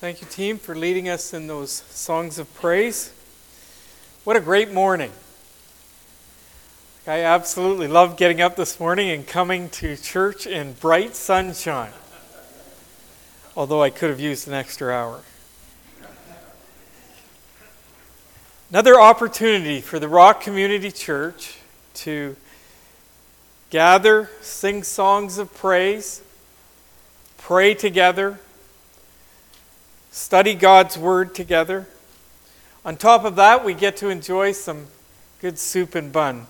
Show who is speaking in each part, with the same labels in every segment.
Speaker 1: Thank you, team, for leading us in those songs of praise. What a great morning. I absolutely love getting up this morning and coming to church in bright sunshine. Although I could have used an extra hour. Another opportunity for the Rock Community Church to gather, sing songs of praise, pray together, study God's Word together. On top of that, we get to enjoy some good soup and bun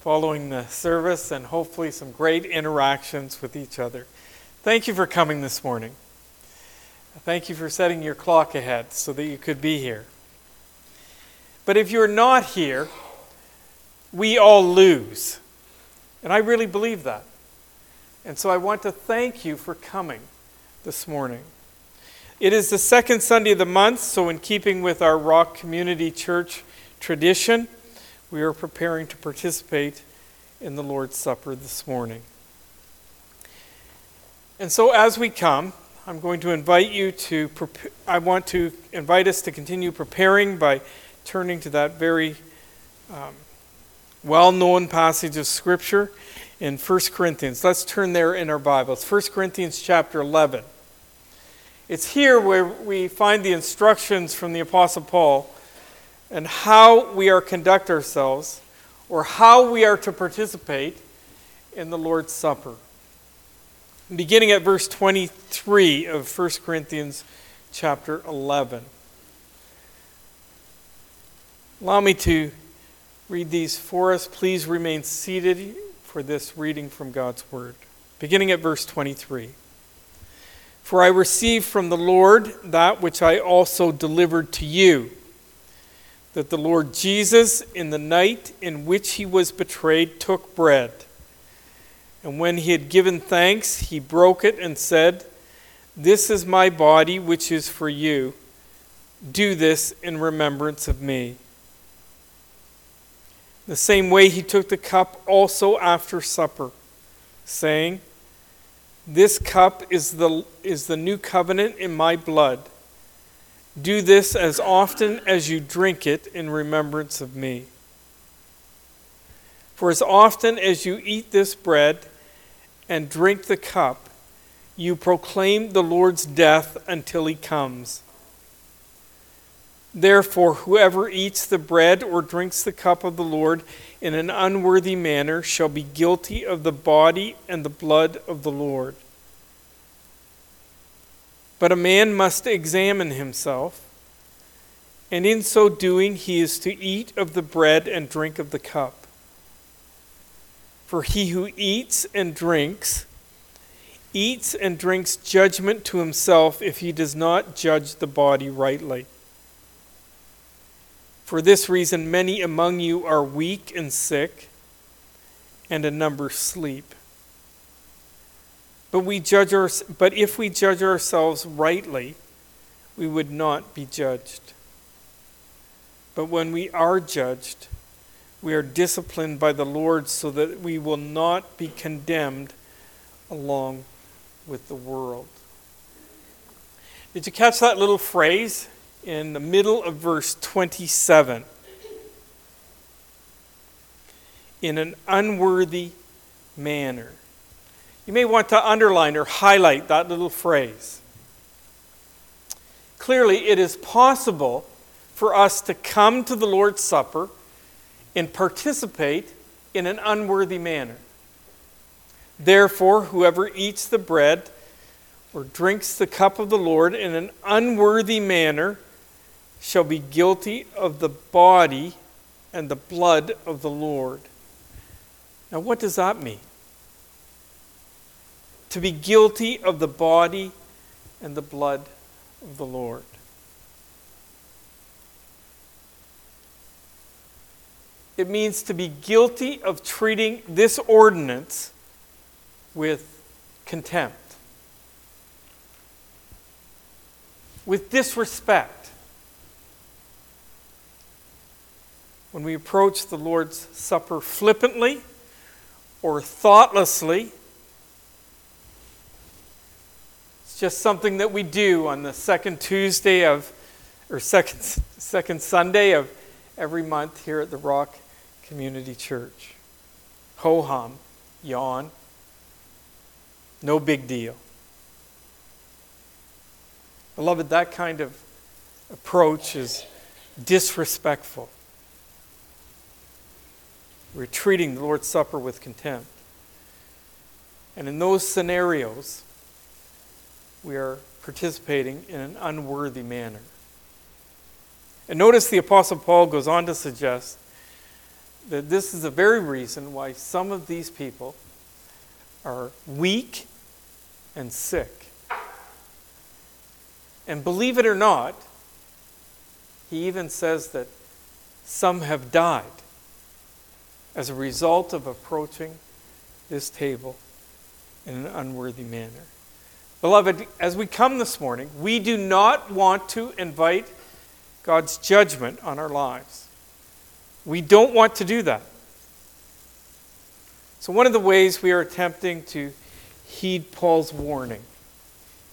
Speaker 1: following the service and hopefully some great interactions with each other. Thank you for coming this morning. Thank you for setting your clock ahead so that you could be here. But if you're not here, we all lose. And I really believe that. And so I want to thank you for coming this morning. It is the second Sunday of the month, so in keeping with our Rock Community Church tradition, we are preparing to participate in the Lord's Supper this morning. And so as we come, I'm going to invite you to, I want to invite us to continue preparing by turning to that very um, well known passage of Scripture in 1 Corinthians. Let's turn there in our Bibles. 1 Corinthians chapter 11. It's here where we find the instructions from the Apostle Paul and how we are conduct ourselves or how we are to participate in the Lord's Supper. Beginning at verse 23 of 1 Corinthians chapter 11. Allow me to read these for us. Please remain seated for this reading from God's Word. Beginning at verse 23. For I received from the Lord that which I also delivered to you that the Lord Jesus, in the night in which he was betrayed, took bread. And when he had given thanks, he broke it and said, This is my body, which is for you. Do this in remembrance of me. The same way he took the cup also after supper, saying, This cup is the, is the new covenant in my blood. Do this as often as you drink it in remembrance of me. For as often as you eat this bread and drink the cup, you proclaim the Lord's death until he comes. Therefore, whoever eats the bread or drinks the cup of the Lord in an unworthy manner shall be guilty of the body and the blood of the Lord. But a man must examine himself, and in so doing, he is to eat of the bread and drink of the cup. For he who eats and drinks, eats and drinks judgment to himself if he does not judge the body rightly. For this reason, many among you are weak and sick, and a number sleep. But, we judge our, but if we judge ourselves rightly, we would not be judged. But when we are judged, we are disciplined by the Lord so that we will not be condemned along with the world. Did you catch that little phrase in the middle of verse 27? In an unworthy manner. You may want to underline or highlight that little phrase. Clearly, it is possible for us to come to the Lord's Supper and participate in an unworthy manner. Therefore, whoever eats the bread or drinks the cup of the Lord in an unworthy manner shall be guilty of the body and the blood of the Lord. Now, what does that mean? to be guilty of the body and the blood of the Lord. It means to be guilty of treating this ordinance with contempt, with disrespect. When we approach the Lord's Supper flippantly or thoughtlessly, It's just something that we do on the second Tuesday of, or second, second Sunday of every month here at the Rock Community Church. Ho hum, yawn, no big deal. Beloved, that kind of approach is disrespectful. We're treating the Lord's Supper with contempt. And in those scenarios, we are participating in an unworthy manner. And notice the Apostle Paul goes on to suggest that this is the very reason why some of these people are weak and sick. And believe it or not, he even says that some have died as a result of approaching this table in an unworthy manner. Beloved, as we come this morning, we do not want to invite God's judgment on our lives. We don't want to do that. So, one of the ways we are attempting to heed Paul's warning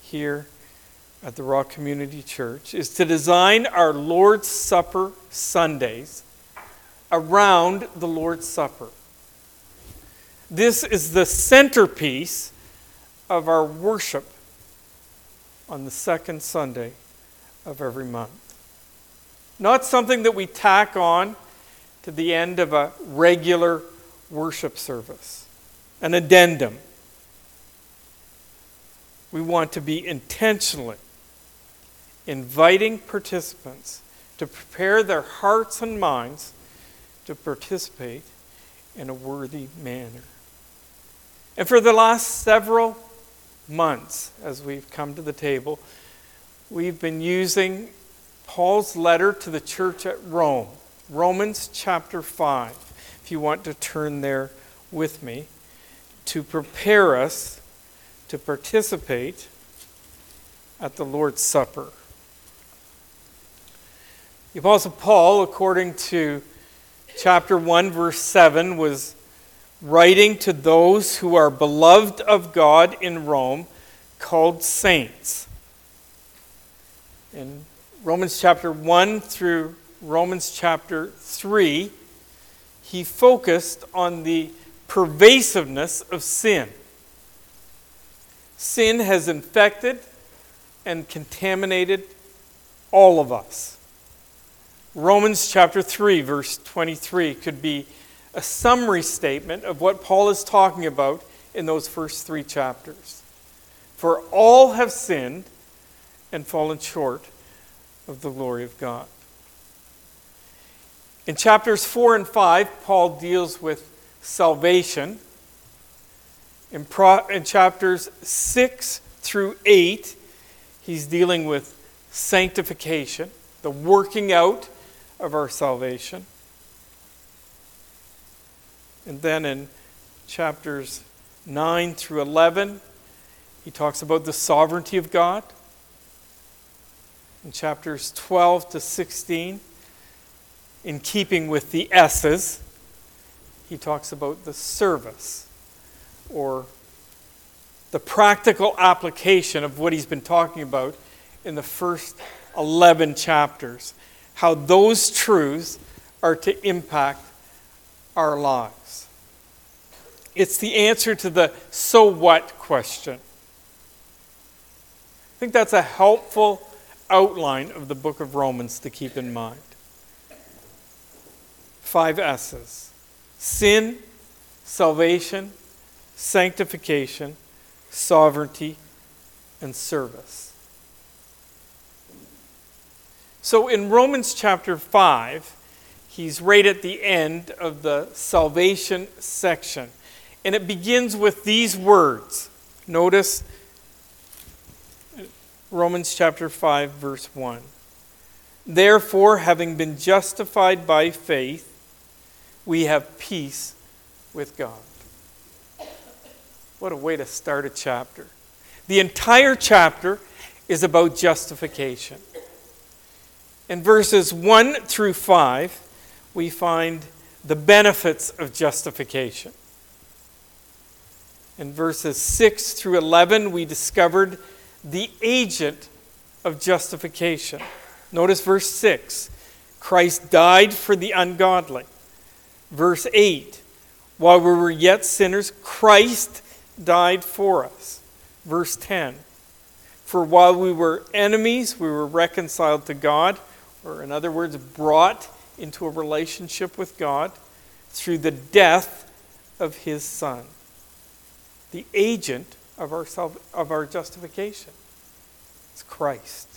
Speaker 1: here at the Rock Community Church is to design our Lord's Supper Sundays around the Lord's Supper. This is the centerpiece of our worship on the second Sunday of every month. Not something that we tack on to the end of a regular worship service, an addendum. We want to be intentionally inviting participants to prepare their hearts and minds to participate in a worthy manner. And for the last several months, as we've come to the table, we've been using Paul's letter to the church at Rome, Romans chapter 5, if you want to turn there with me, to prepare us to participate at the Lord's Supper. The Apostle Paul, according to chapter 1, verse 7, was writing to those who are beloved of God in Rome, called saints. In Romans chapter 1 through Romans chapter 3, he focused on the pervasiveness of sin. Sin has infected and contaminated all of us. Romans chapter 3, verse 23 could be a summary statement of what Paul is talking about in those first three chapters. For all have sinned and fallen short of the glory of God. In chapters 4 and 5, Paul deals with salvation. In, pro- in chapters 6 through 8, he's dealing with sanctification, the working out of our salvation. And then in chapters 9 through 11, he talks about the sovereignty of God. In chapters 12 to 16, in keeping with the S's, he talks about the service or the practical application of what he's been talking about in the first 11 chapters how those truths are to impact our lives. It's the answer to the so what question. I think that's a helpful outline of the book of Romans to keep in mind. Five S's sin, salvation, sanctification, sovereignty, and service. So in Romans chapter 5, he's right at the end of the salvation section. And it begins with these words. Notice Romans chapter 5, verse 1. Therefore, having been justified by faith, we have peace with God. What a way to start a chapter. The entire chapter is about justification. In verses 1 through 5, we find the benefits of justification. In verses 6 through 11, we discovered the agent of justification. Notice verse 6 Christ died for the ungodly. Verse 8 While we were yet sinners, Christ died for us. Verse 10 For while we were enemies, we were reconciled to God, or in other words, brought into a relationship with God through the death of his Son, the agent of our, self, of our justification. It's Christ.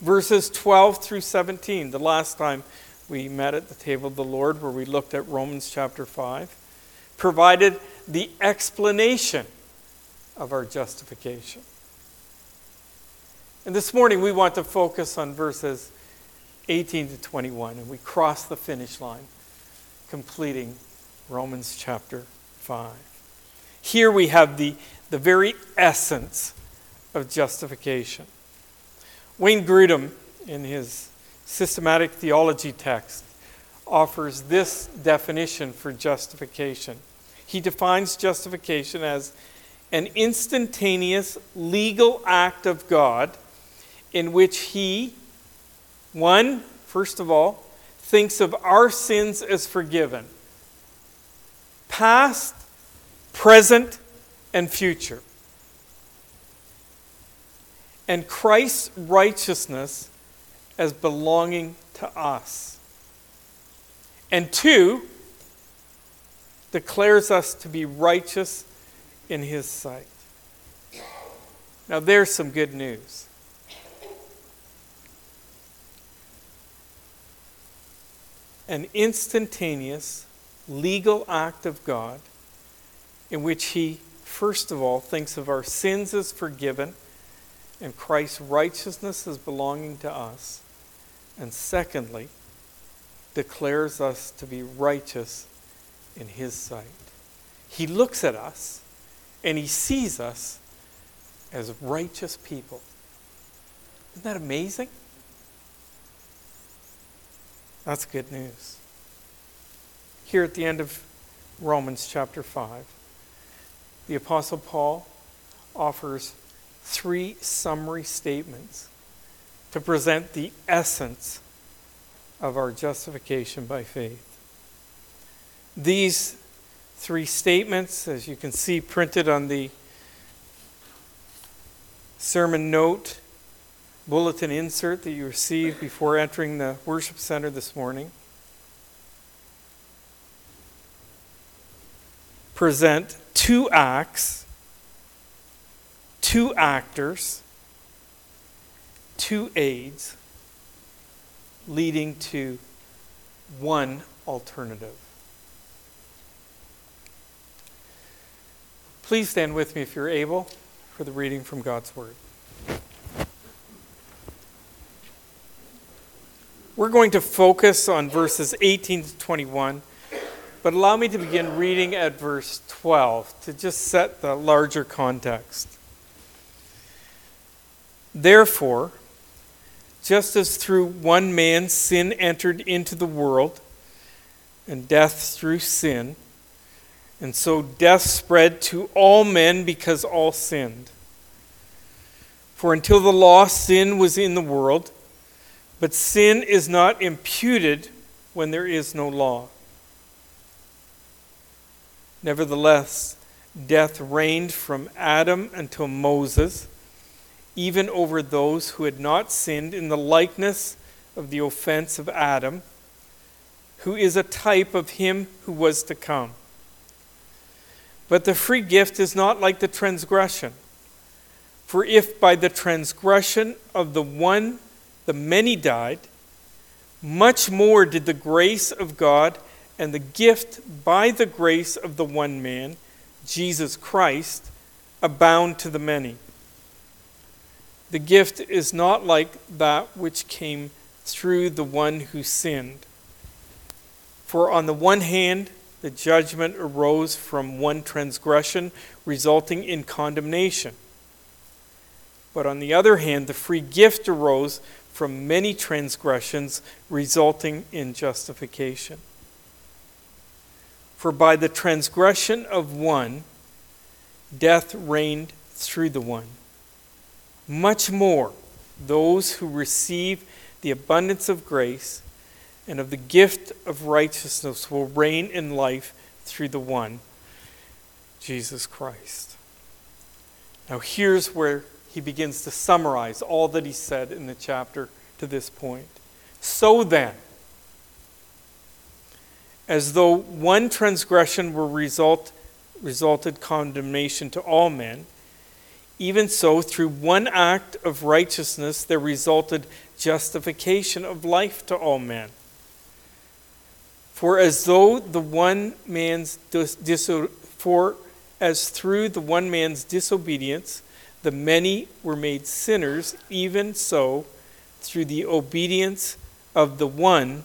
Speaker 1: Verses 12 through 17, the last time we met at the table of the Lord, where we looked at Romans chapter 5, provided the explanation of our justification. And this morning we want to focus on verses 18 to 21, and we cross the finish line, completing Romans chapter 5. Here we have the, the very essence of justification. Wayne Grudem, in his systematic theology text, offers this definition for justification. He defines justification as an instantaneous legal act of God in which He, one, first of all, thinks of our sins as forgiven, past, present, and future. And Christ's righteousness as belonging to us. And two, declares us to be righteous in His sight. Now, there's some good news. An instantaneous legal act of God in which He, first of all, thinks of our sins as forgiven and Christ's righteousness as belonging to us, and secondly, declares us to be righteous in His sight. He looks at us and He sees us as righteous people. Isn't that amazing? That's good news. Here at the end of Romans chapter 5, the Apostle Paul offers three summary statements to present the essence of our justification by faith. These three statements, as you can see printed on the sermon note bulletin insert that you received before entering the worship center this morning, present two acts two actors, two aids, leading to one alternative. Please stand with me if you're able for the reading from God's Word. We're going to focus on verses 18 to 21, but allow me to begin reading at verse 12 to just set the larger context. Therefore, just as through one man sin entered into the world, and death through sin, and so death spread to all men because all sinned. For until the law, sin was in the world, but sin is not imputed when there is no law. Nevertheless, death reigned from Adam until Moses even over those who had not sinned in the likeness of the offense of Adam, who is a type of him who was to come. But the free gift is not like the transgression. For if by the transgression of the one the many died, much more did the grace of God and the gift by the grace of the one man, Jesus Christ, abound to the many. The gift is not like that which came through the one who sinned. For on the one hand, the judgment arose from one transgression, resulting in condemnation. But on the other hand, the free gift arose from many transgressions, resulting in justification. For by the transgression of one, death reigned through the one much more those who receive the abundance of grace and of the gift of righteousness will reign in life through the one, Jesus Christ. Now, here's where he begins to summarize all that he said in the chapter to this point. So then, as though one transgression were result, resulted condemnation to all men, even so, through one act of righteousness, there resulted justification of life to all men. For as though the one man's dis- for as through the one man's disobedience the many were made sinners, even so through the obedience of the one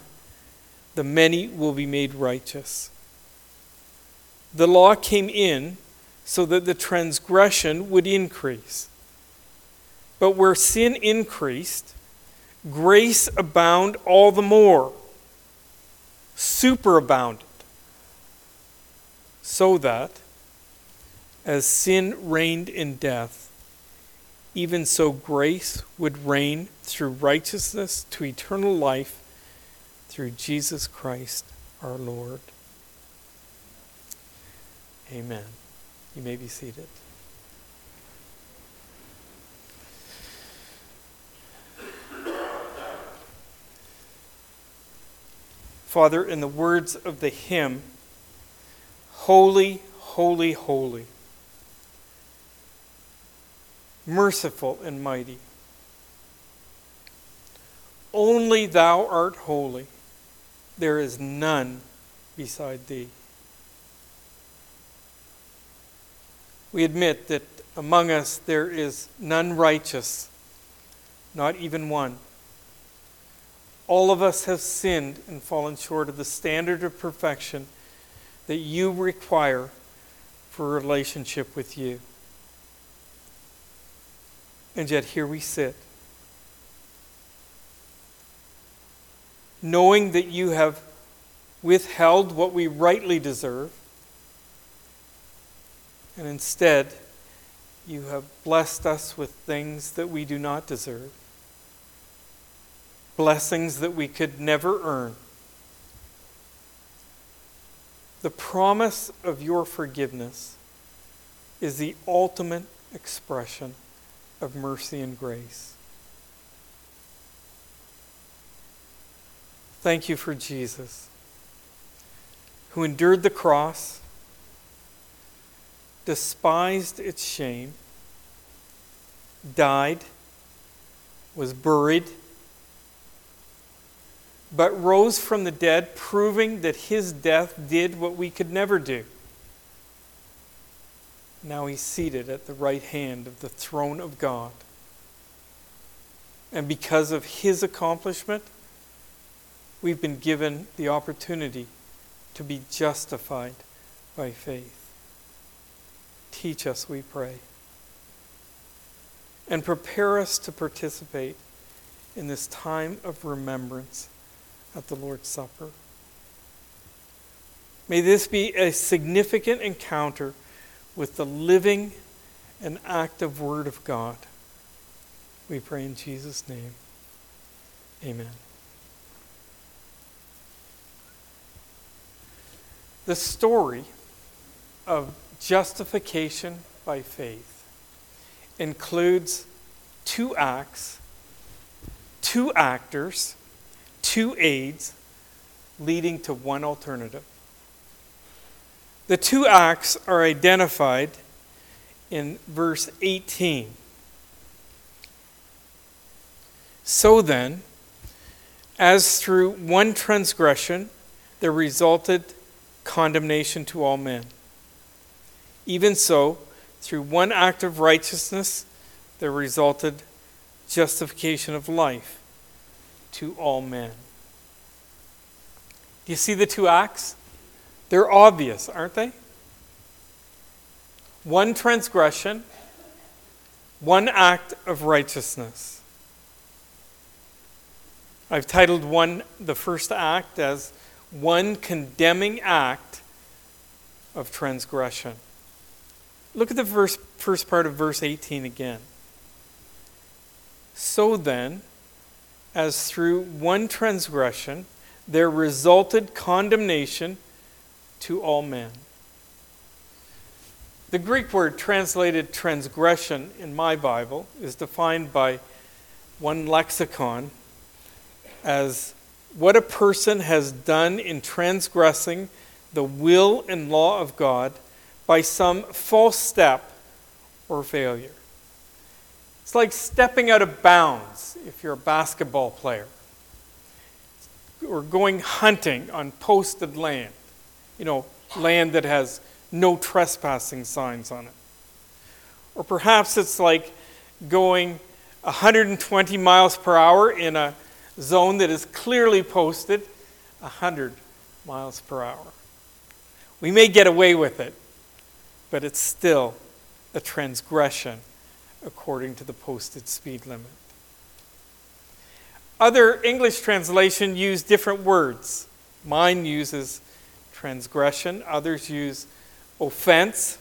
Speaker 1: the many will be made righteous. The law came in so that the transgression would increase. But where sin increased, grace abound all the more, superabounded, so that, as sin reigned in death, even so grace would reign through righteousness to eternal life through Jesus Christ our Lord. Amen. You may be seated. Father, in the words of the hymn, Holy, holy, holy, merciful and mighty, only thou art holy. There is none beside thee. We admit that among us there is none righteous, not even one. All of us have sinned and fallen short of the standard of perfection that you require for a relationship with you. And yet here we sit knowing that you have withheld what we rightly deserve, and instead you have blessed us with things that we do not deserve, blessings that we could never earn. The promise of your forgiveness is the ultimate expression of mercy and grace. Thank you for Jesus, who endured the cross, despised its shame, died, was buried, but rose from the dead, proving that his death did what we could never do. Now he's seated at the right hand of the throne of God. And because of his accomplishment, we've been given the opportunity to be justified by faith. Teach us, we pray. And prepare us to participate in this time of remembrance at the Lord's Supper. May this be a significant encounter with the living and active Word of God. We pray in Jesus' name. Amen. The story of justification by faith includes two acts, two actors, two aids leading to one alternative. The two acts are identified in verse 18. So then, as through one transgression there resulted condemnation to all men. Even so, through one act of righteousness, there resulted justification of life to all men. Do you see the two acts? They're obvious, aren't they? One transgression, one act of righteousness. I've titled one the first act as one condemning act of transgression. Look at the verse, first part of verse 18 again. So then, as through one transgression there resulted condemnation to all men. The Greek word translated transgression in my Bible is defined by one lexicon as what a person has done in transgressing the will and law of God by some false step or failure. It's like stepping out of bounds if you're a basketball player or going hunting on posted land, you know, land that has no trespassing signs on it. Or perhaps it's like going 120 miles per hour in a zone that is clearly posted 100 miles per hour. We may get away with it, but it's still a transgression according to the posted speed limit. Other English translation use different words. Mine uses transgression, others use offense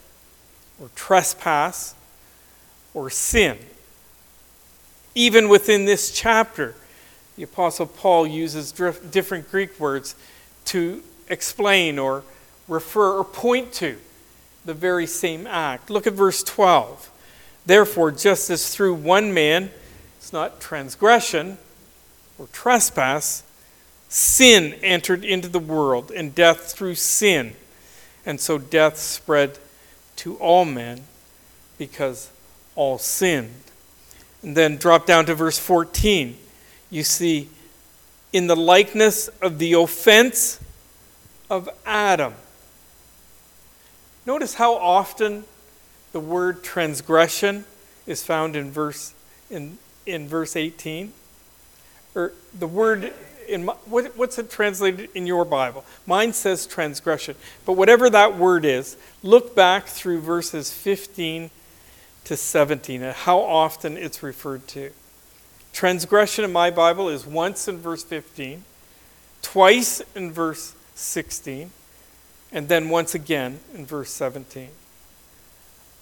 Speaker 1: or trespass or sin. Even within this chapter, the Apostle Paul uses different Greek words to explain or refer or point to the very same act. Look at verse 12. Therefore, just as through one man, it's not transgression or trespass, sin entered into the world, and death through sin. And so death spread to all men because all sinned. And then drop down to verse 14 you see, in the likeness of the offense of Adam. Notice how often the word transgression is found in verse in, in verse 18 or the word in my, what, what's it translated in your bible mine says transgression but whatever that word is look back through verses 15 to 17 and how often it's referred to Transgression in my Bible is once in verse 15, twice in verse 16, and then once again in verse 17.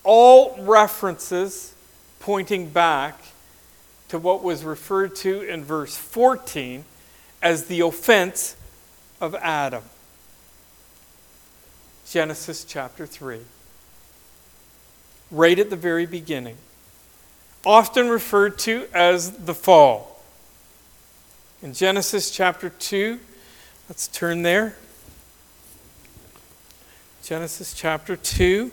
Speaker 1: All references pointing back to what was referred to in verse 14 as the offense of Adam. Genesis chapter 3. Right at the very beginning often referred to as the fall. In Genesis chapter 2, let's turn there. Genesis chapter 2.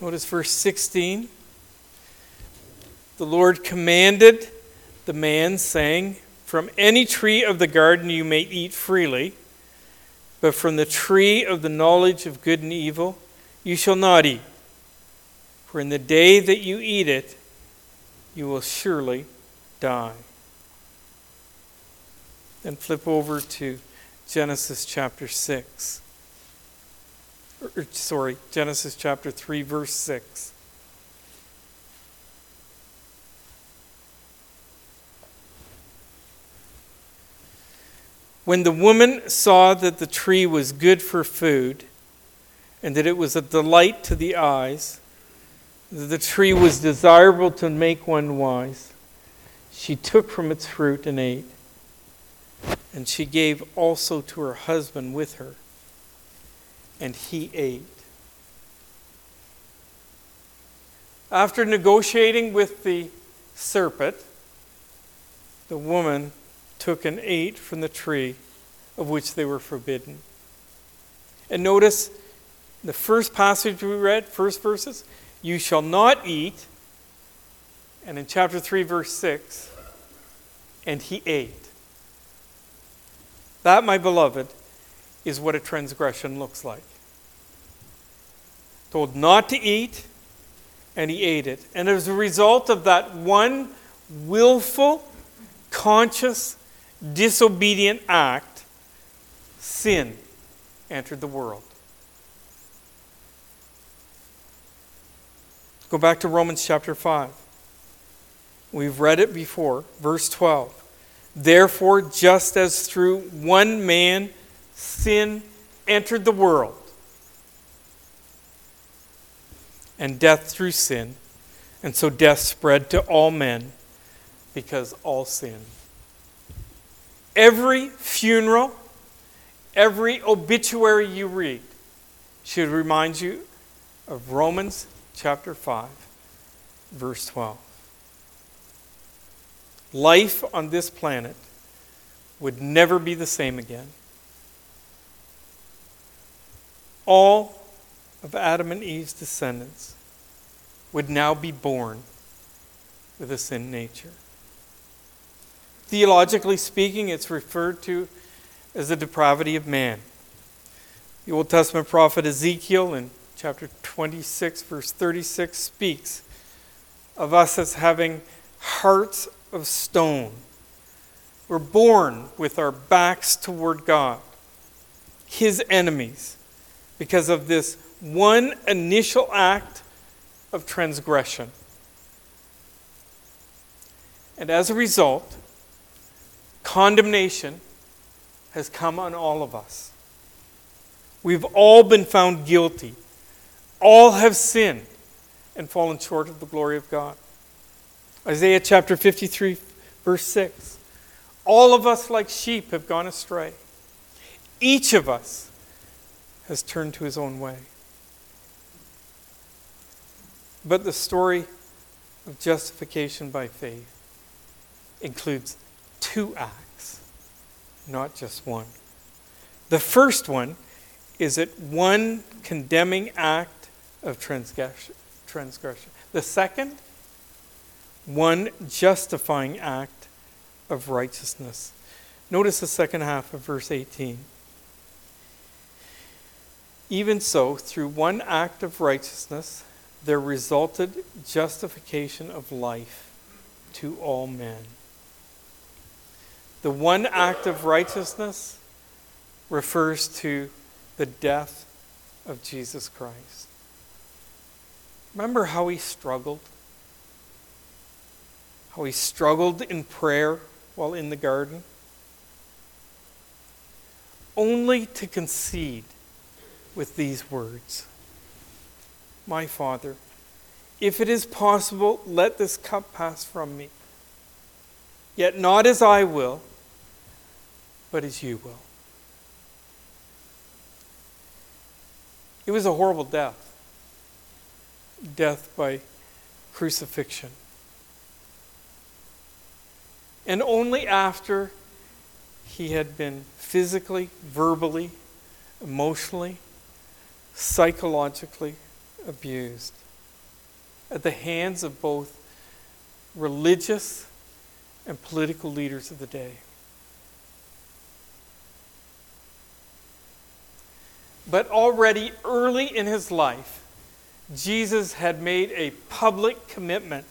Speaker 1: Notice verse 16. The Lord commanded the man, saying, From any tree of the garden you may eat freely, but from the tree of the knowledge of good and evil you shall not eat. For in the day that you eat it, you will surely die. Then flip over to Genesis chapter 6. Or, sorry, Genesis chapter 3, verse 6. When the woman saw that the tree was good for food, and that it was a delight to the eyes, that the tree was desirable to make one wise. She took from its fruit and ate, and she gave also to her husband with her, and he ate. After negotiating with the serpent, the woman took and ate from the tree of which they were forbidden. And notice the first passage we read, first verses, you shall not eat. And in chapter 3, verse 6, and he ate. That, my beloved, is what a transgression looks like. Told not to eat, and he ate it. And as a result of that one willful, conscious, disobedient act, sin entered the world. Go back to Romans chapter 5. We've read it before, verse 12. Therefore, just as through one man sin entered the world, and death through sin. And so death spread to all men because all sin. Every funeral, every obituary you read should remind you of Romans chapter 5, verse 12. Life on this planet would never be the same again. All of Adam and Eve's descendants would now be born with a sin nature. Theologically speaking, it's referred to as the depravity of man. The Old Testament prophet Ezekiel in chapter 26, verse 36, speaks of us as having hearts of stone. We're born with our backs toward God, His enemies, because of this one initial act of transgression. And as a result, condemnation has come on all of us. We've all been found guilty. All have sinned and fallen short of the glory of God. Isaiah chapter 53, verse 6. All of us, like sheep, have gone astray. Each of us has turned to his own way. But the story of justification by faith includes two acts, not just one. The first one is it one condemning act of transgression. The second, one justifying act of righteousness. Notice the second half of verse 18. Even so, through one act of righteousness, there resulted justification of life to all men. The one act of righteousness refers to the death of Jesus Christ. Remember how he struggled? How he struggled in prayer while in the garden? Only to concede with these words My Father, if it is possible, let this cup pass from me. Yet not as I will, but as you will. It was a horrible death death by crucifixion. And only after he had been physically, verbally, emotionally, psychologically abused at the hands of both religious and political leaders of the day. But already early in his life, Jesus had made a public commitment.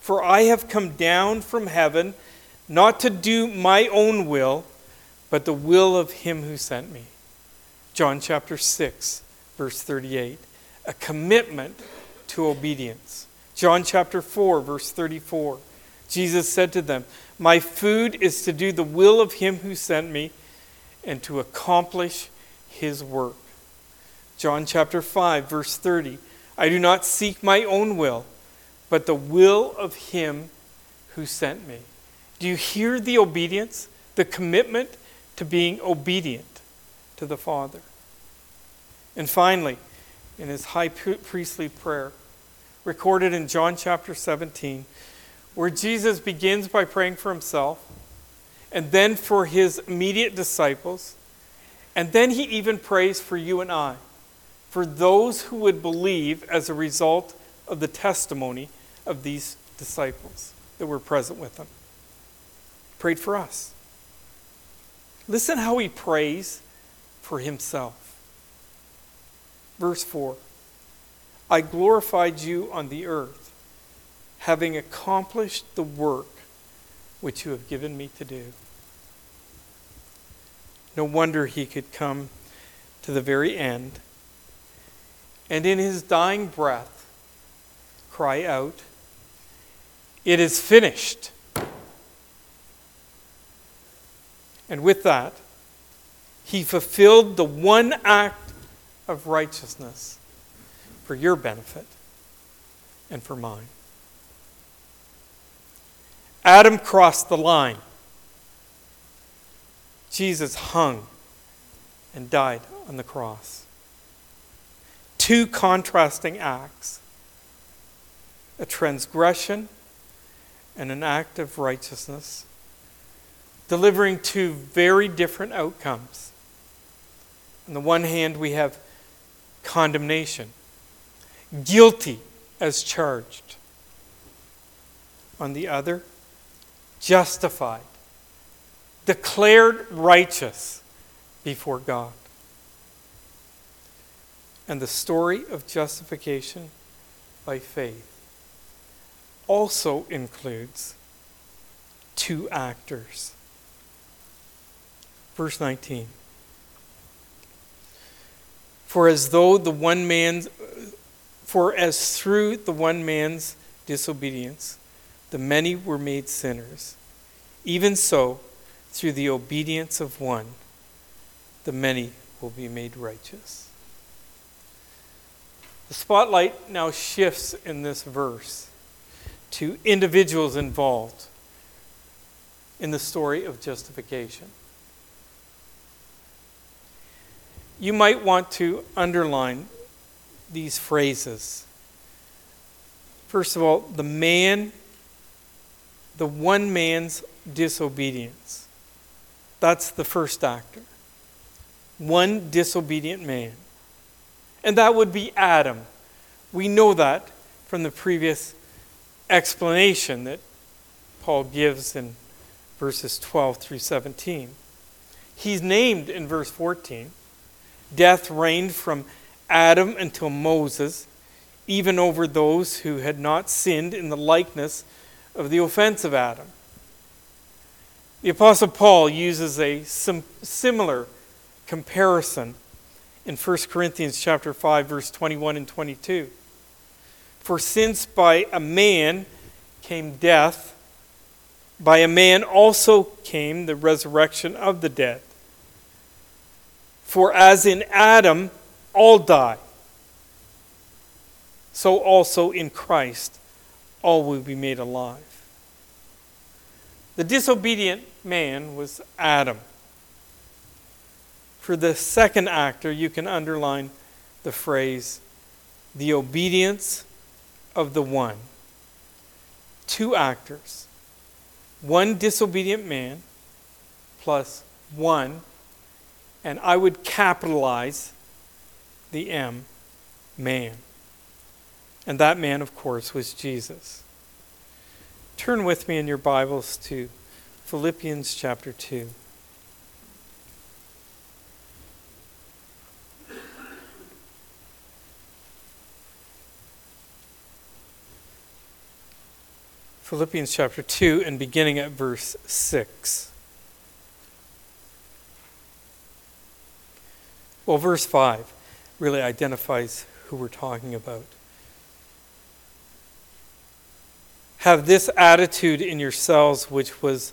Speaker 1: For I have come down from heaven not to do my own will, but the will of him who sent me. John chapter 6, verse 38. A commitment to obedience. John chapter 4, verse 34. Jesus said to them, My food is to do the will of him who sent me and to accomplish his work. John chapter 5, verse 30. I do not seek my own will, but the will of him who sent me. Do you hear the obedience, the commitment to being obedient to the Father? And finally, in his high priestly prayer, recorded in John chapter 17, where Jesus begins by praying for himself and then for his immediate disciples and then he even prays for you and I, for those who would believe as a result of the testimony of these disciples that were present with him. Prayed for us. Listen how he prays for himself. Verse 4 I glorified you on the earth, having accomplished the work which you have given me to do. No wonder he could come to the very end and in his dying breath cry out, It is finished. And with that, he fulfilled the one act of righteousness for your benefit and for mine. Adam crossed the line. Jesus hung and died on the cross. Two contrasting acts a transgression and an act of righteousness, delivering two very different outcomes. On the one hand, we have condemnation, guilty as charged. On the other, justified, declared righteous before God. And the story of justification by faith also includes two actors. Verse 19. For as though the one man's for as through the one man's disobedience the many were made sinners, even so through the obedience of one the many will be made righteous. The spotlight now shifts in this verse to individuals involved in the story of justification. You might want to underline these phrases. First of all, the man, the one man's disobedience. That's the first actor. One disobedient man. And that would be Adam. We know that from the previous explanation that Paul gives in verses 12 through 17. He's named in verse 14. Death reigned from Adam until Moses, even over those who had not sinned in the likeness of the offense of Adam. The Apostle Paul uses a sim- similar comparison in 1 Corinthians chapter 5 verse 21 and 22. For since by a man came death, by a man also came the resurrection of the dead. For as in Adam all die, so also in Christ all will be made alive. The disobedient man was Adam. For the second actor, you can underline the phrase, the obedience of the one. Two actors, one disobedient man plus one and I would capitalize the M, man. And that man, of course, was Jesus. Turn with me in your Bibles to Philippians chapter 2. Philippians chapter 2 and beginning at verse 6. Well, verse 5 really identifies who we're talking about. Have this attitude in yourselves, which was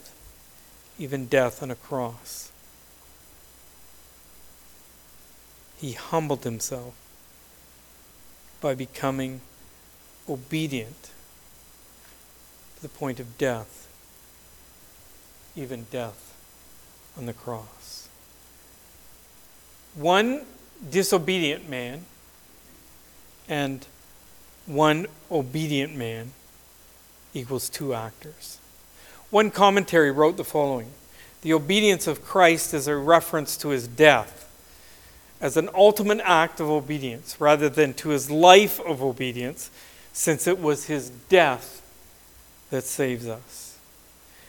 Speaker 1: even death on a cross. He humbled himself by becoming obedient to the point of death, even death on the cross. One disobedient man and one obedient man equals two actors. One commentary wrote the following The obedience of Christ is a reference to his death as an ultimate act of obedience rather than to his life of obedience, since it was his death that saves us.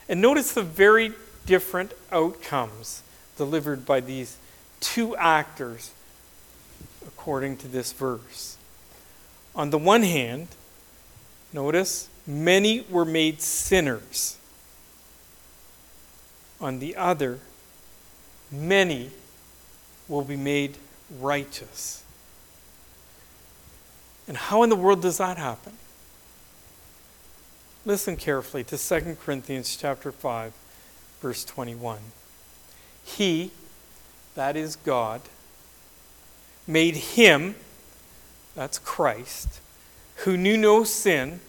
Speaker 1: And notice the very different outcomes delivered by these two actors according to this verse. On the one hand, Notice, many were made sinners. On the other, many will be made righteous. And how in the world does that happen? Listen carefully to 2 Corinthians chapter 5 verse 21. He, that is God, made him, that's Christ, who knew no sin,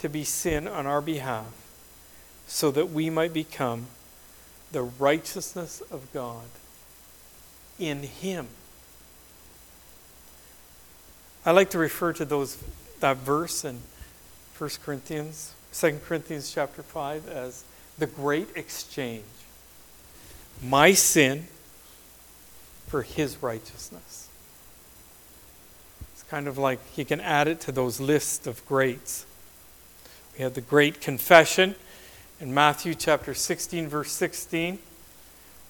Speaker 1: to be sin on our behalf, so that we might become the righteousness of God in him. I like to refer to those that verse in 1 Corinthians, 2 Corinthians chapter 5 as the great exchange. My sin for his righteousness. It's kind of like you can add it to those lists of greats. We have the great confession in Matthew chapter 16, verse 16,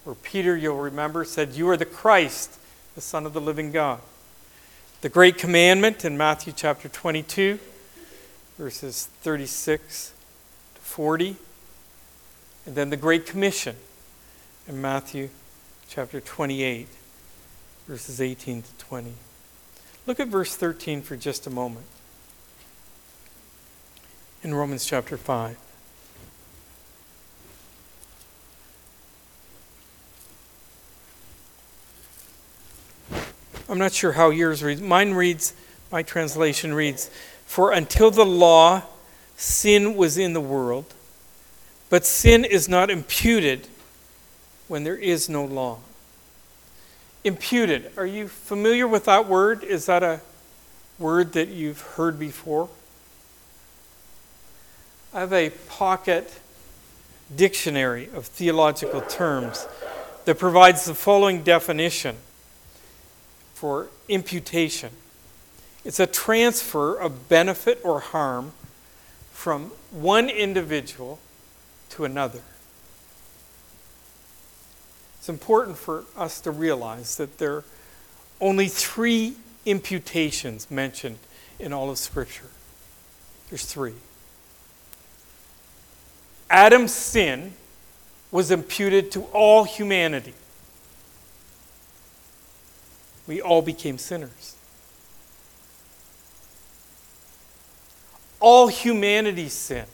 Speaker 1: where Peter, you'll remember, said, You are the Christ, the Son of the living God. The great commandment in Matthew chapter 22, verses 36 to 40. And then the Great Commission in Matthew chapter 28, verses 18 to 20. Look at verse 13 for just a moment in Romans chapter 5. I'm not sure how yours reads. Mine reads, my translation reads, For until the law, sin was in the world, but sin is not imputed when there is no law. Imputed. Are you familiar with that word? Is that a word that you've heard before? I have a pocket dictionary of theological terms that provides the following definition for imputation it's a transfer of benefit or harm from one individual to another. It's important for us to realize that there are only three imputations mentioned in all of Scripture. There's three. Adam's sin was imputed to all humanity. We all became sinners. All humanity's sin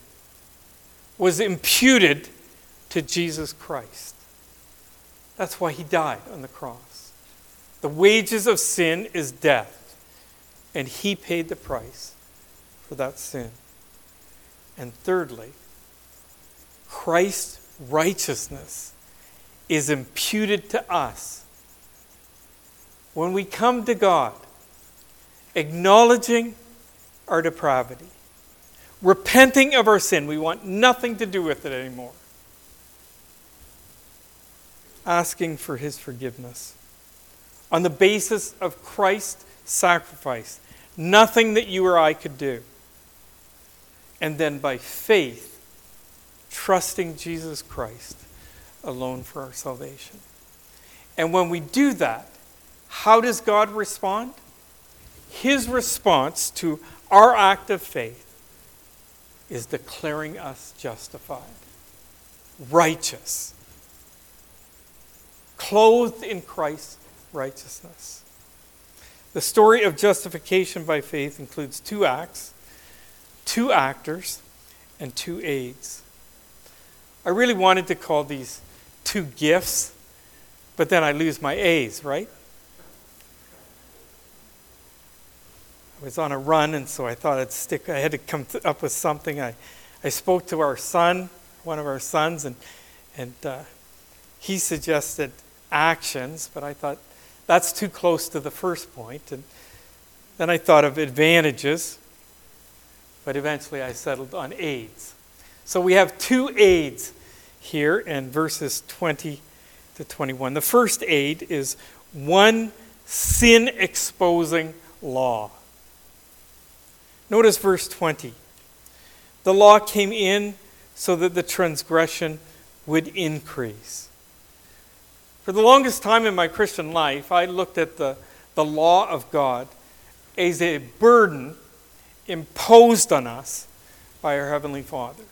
Speaker 1: was imputed to Jesus Christ. That's why he died on the cross. The wages of sin is death, and he paid the price for that sin. And thirdly, Christ's righteousness is imputed to us. When we come to God, acknowledging our depravity, repenting of our sin. We want nothing to do with it anymore. Asking for his forgiveness. On the basis of Christ's sacrifice, nothing that you or I could do. And then by faith, trusting Jesus Christ alone for our salvation. And when we do that, how does God respond? His response to our act of faith is declaring us justified, righteous, clothed in Christ's righteousness. The story of justification by faith includes two acts, two actors, and two aids. I really wanted to call these two gifts, but then I lose my A's, right? Was on a run, and so I thought I'd stick. I had to come up with something. I, I spoke to our son, one of our sons, and and uh, he suggested actions, but I thought that's too close to the first point. And then I thought of advantages, but eventually I settled on aids. So we have two aids here in verses 20 to 21. The first aid is one sin exposing law. Notice verse 20. The law came in so that the transgression would increase. For the longest time in my Christian life, I looked at the, the law of God as a burden imposed on us by our Heavenly Father.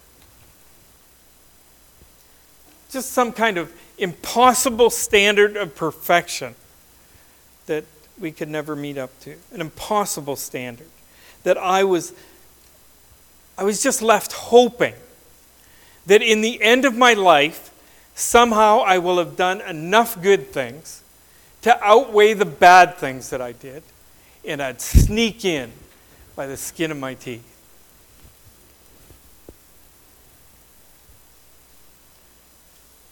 Speaker 1: Just some kind of impossible standard of perfection that we could never meet up to. An impossible standard that I was I was just left hoping that in the end of my life somehow I will have done enough good things to outweigh the bad things that I did and I'd sneak in by the skin of my teeth.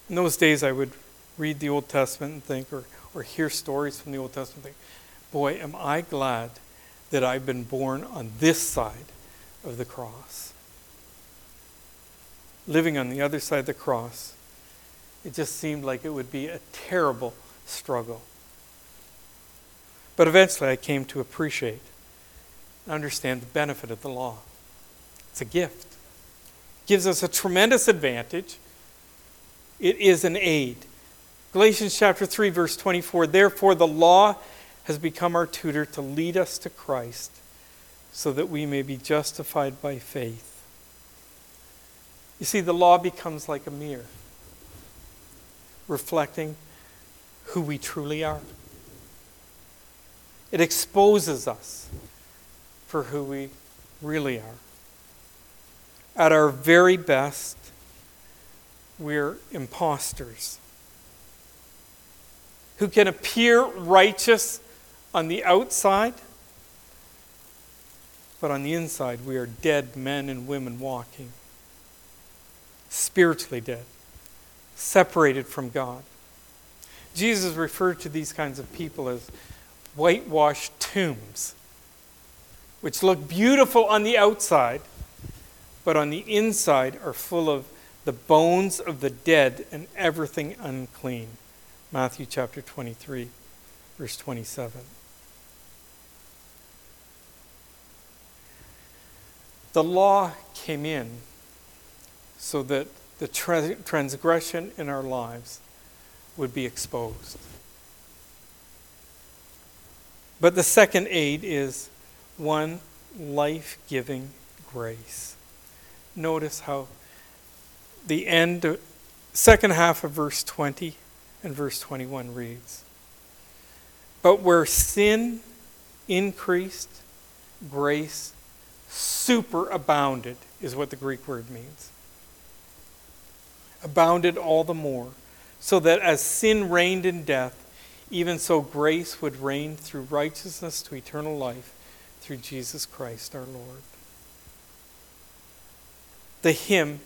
Speaker 1: In those days, I would read the Old Testament and think, or, or hear stories from the Old Testament and think, boy, am I glad that I've been born on this side of the cross. Living on the other side of the cross, it just seemed like it would be a terrible struggle. But eventually I came to appreciate and understand the benefit of the law. It's a gift. It gives us a tremendous advantage. It is an aid. Galatians chapter 3 verse 24, therefore the law has become our tutor to lead us to Christ so that we may be justified by faith. You see, the law becomes like a mirror, reflecting who we truly are. It exposes us for who we really are. At our very best, we're impostors who can appear righteous on the outside, but on the inside, we are dead men and women walking, spiritually dead, separated from God. Jesus referred to these kinds of people as whitewashed tombs, which look beautiful on the outside, but on the inside are full of the bones of the dead and everything unclean. Matthew chapter 23, verse 27. The law came in so that the transgression in our lives would be exposed. But the second aid is one life giving grace. Notice how the end, second half of verse 20 and verse 21 reads But where sin increased, grace superabounded, is what the Greek word means. Abounded all the more, so that as sin reigned in death, even so, grace would reign through righteousness to eternal life through Jesus Christ our Lord. The hymn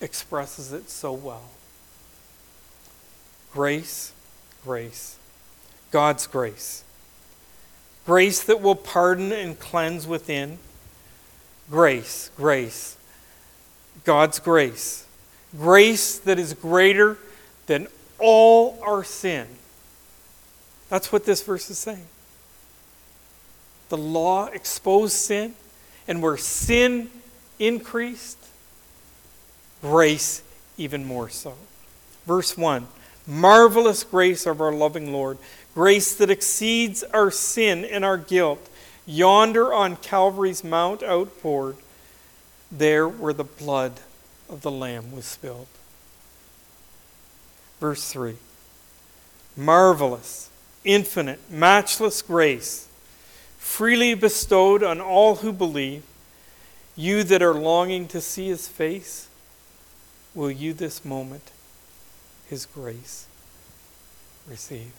Speaker 1: expresses it so well. Grace, grace, God's grace. Grace that will pardon and cleanse within. Grace, grace, God's grace. Grace that is greater than all our sin that's what this verse is saying. The law exposed sin, and where sin increased, grace even more so. Verse 1 Marvelous grace of our loving Lord, grace that exceeds our sin and our guilt, yonder on Calvary's mount outpoured, there where the blood of the Lamb was spilled. Verse 3 Marvelous infinite, matchless grace, freely bestowed on all who believe, you that are longing to see his face, will you this moment his grace receive?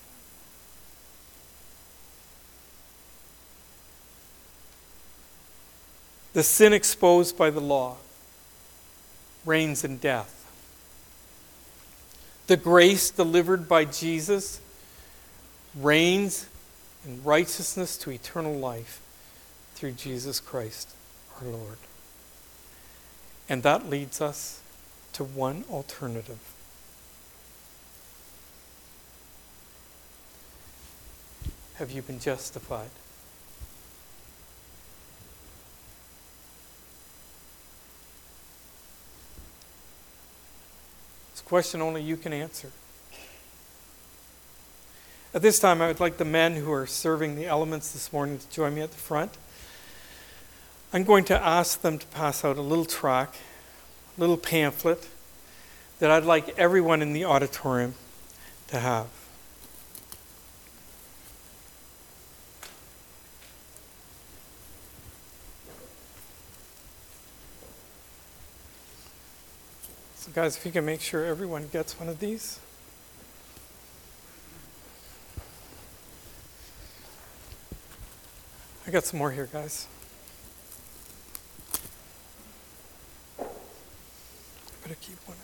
Speaker 1: The sin exposed by the law reigns in death. The grace delivered by Jesus reigns in righteousness to eternal life through Jesus Christ our Lord. And that leads us to one alternative. Have you been justified? Question only you can answer. At this time, I would like the men who are serving the elements this morning to join me at the front. I'm going to ask them to pass out a little track, a little pamphlet that I'd like everyone in the auditorium to have. Guys, if you can make sure everyone gets one of these. I got some more here, guys. Better keep one.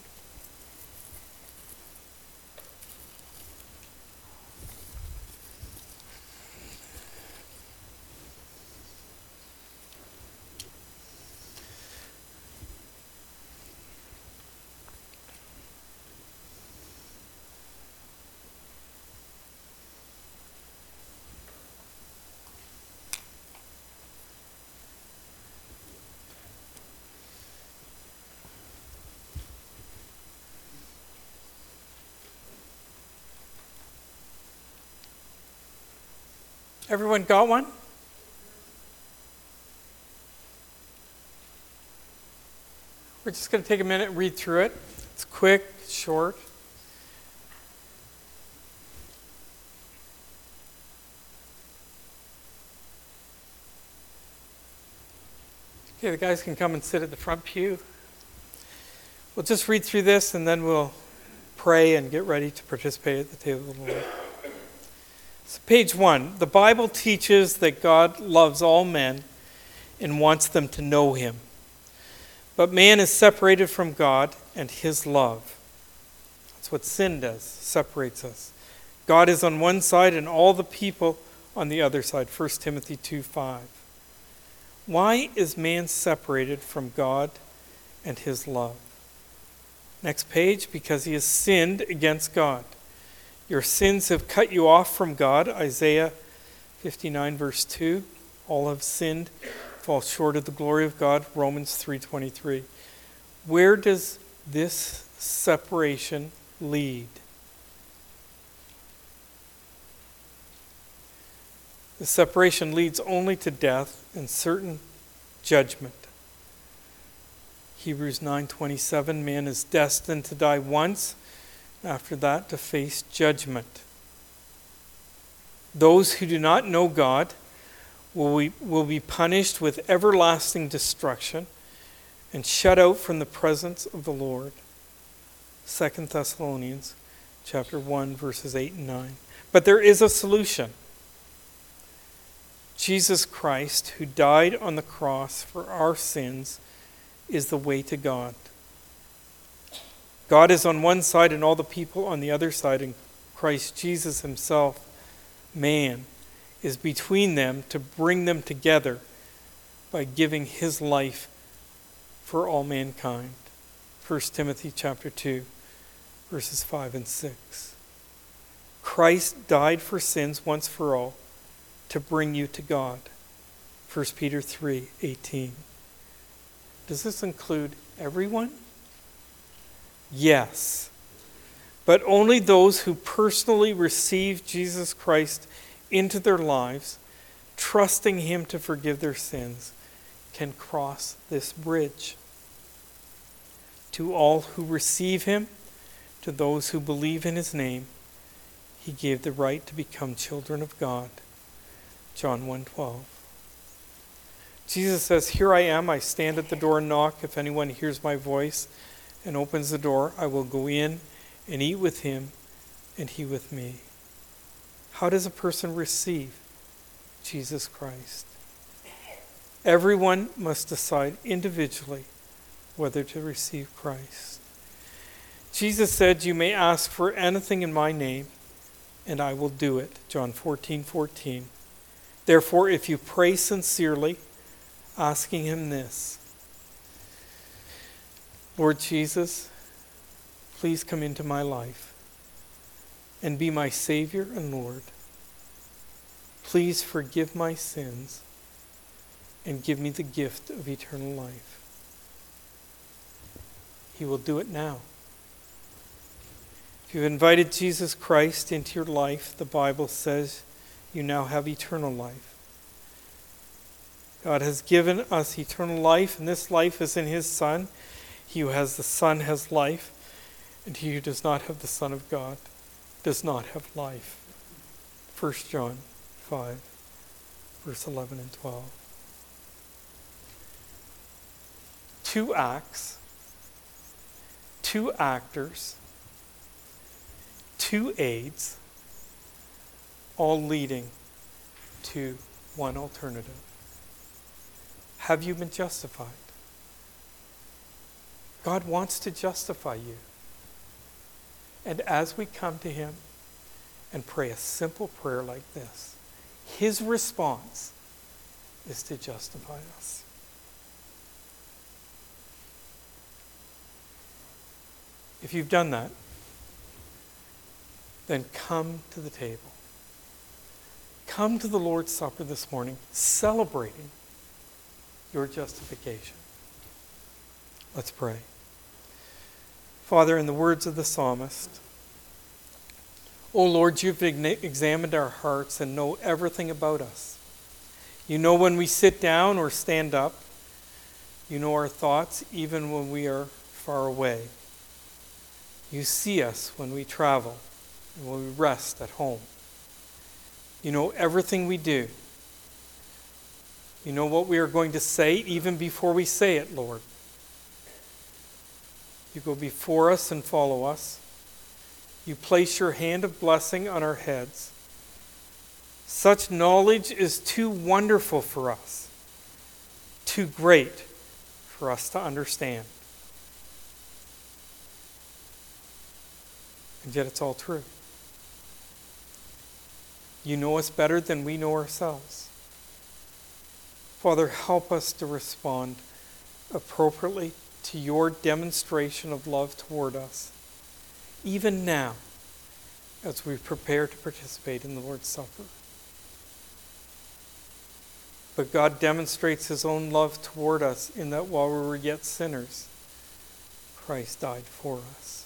Speaker 1: Everyone got one? We're just going to take a minute and read through it. It's quick, short. Okay, the guys can come and sit at the front pew. We'll just read through this and then we'll pray and get ready to participate at the table of the Lord. So page one the Bible teaches that God loves all men and wants them to know him. But man is separated from God and his love. That's what sin does, separates us. God is on one side and all the people on the other side. 1 Timothy 2 5. Why is man separated from God and his love? Next page, because he has sinned against God. Your sins have cut you off from God. Isaiah 59 verse 2. All have sinned, fall short of the glory of God. Romans 3:23. Where does this separation lead? The separation leads only to death and certain judgment. Hebrews 9:27 man is destined to die once after that to face judgment. Those who do not know God will be, will be punished with everlasting destruction and shut out from the presence of the Lord. 2 Thessalonians chapter 1 verses 8 and 9. But there is a solution. Jesus Christ, who died on the cross for our sins, is the way to God. God is on one side and all the people on the other side, and Christ Jesus himself, man, is between them to bring them together by giving his life for all mankind. 1 Timothy chapter 2 verses 5 and 6. Christ died for sins once for all to bring you to God. 1 Peter 3:18. Does this include everyone? Yes. But only those who personally receive Jesus Christ into their lives, trusting Him to forgive their sins, can cross this bridge. To all who receive Him, to those who believe in His name, He gave the right to become children of God. John 1:12. Jesus says, "Here I am, I stand at the door and knock. If anyone hears my voice and opens the door, I will go in and eat with him and he with me. How does a person receive Jesus Christ? Everyone must decide individually whether to receive Christ. Jesus said, You may ask for anything in my name, and I will do it. John 14 14. Therefore, if you pray sincerely, asking him this, Lord Jesus, please come into my life and be my Savior and Lord. Please forgive my sins and give me the gift of eternal life. He will do it now. If you've invited Jesus Christ into your life, the Bible says you now have eternal life. God has given us eternal life, and this life is in his Son. He who has the Son has life, and he who does not have the Son of God does not have life. 1 John 5, verse 11 and 12. Two acts, two actors, two aids, all leading to one alternative. Have you been justified? God wants to justify you. And as we come to Him and pray a simple prayer like this, His response is to justify us. If you've done that, then come to the table. Come to the Lord's Supper this morning, celebrating your justification. Let's pray. Father, in the words of the psalmist, O Lord, you've examined our hearts and know everything about us. You know when we sit down or stand up. You know our thoughts even when we are far away. You see us when we travel and when we rest at home. You know everything we do. You know what we are going to say even before we say it, Lord. You go before us and follow us. You place your hand of blessing on our heads. Such knowledge is too wonderful for us, too great for us to understand. And yet it's all true. You know us better than we know ourselves. Father, help us to respond appropriately to your demonstration of love toward us, even now as we prepare to participate in the Lord's Supper. But God demonstrates his own love toward us in that while we were yet sinners, Christ died for us.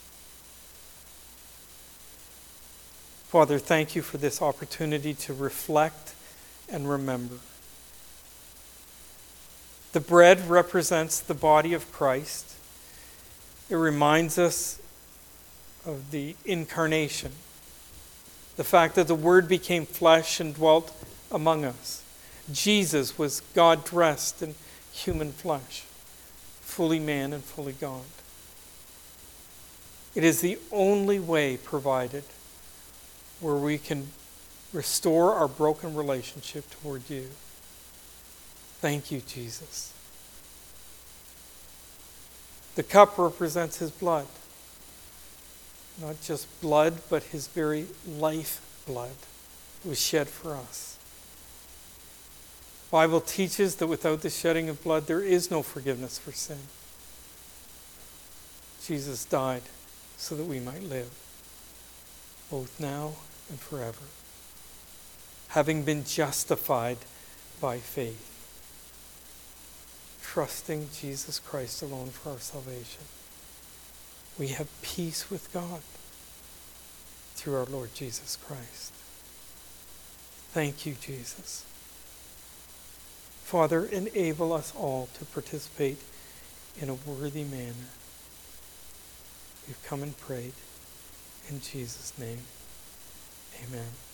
Speaker 1: Father, thank you for this opportunity to reflect and remember. The bread represents the body of Christ. It reminds us of the incarnation, the fact that the Word became flesh and dwelt among us. Jesus was God dressed in human flesh, fully man and fully God. It is the only way provided where we can restore our broken relationship toward you. Thank you, Jesus. The cup represents his blood. Not just blood, but his very life blood was shed for us. Bible teaches that without the shedding of blood there is no forgiveness for sin. Jesus died so that we might live, both now and forever, having been justified by faith, trusting Jesus Christ alone for our salvation. We have peace with God through our Lord Jesus Christ. Thank you, Jesus. Father, enable us all to participate in a worthy manner. We've come and prayed in Jesus' name. Amen.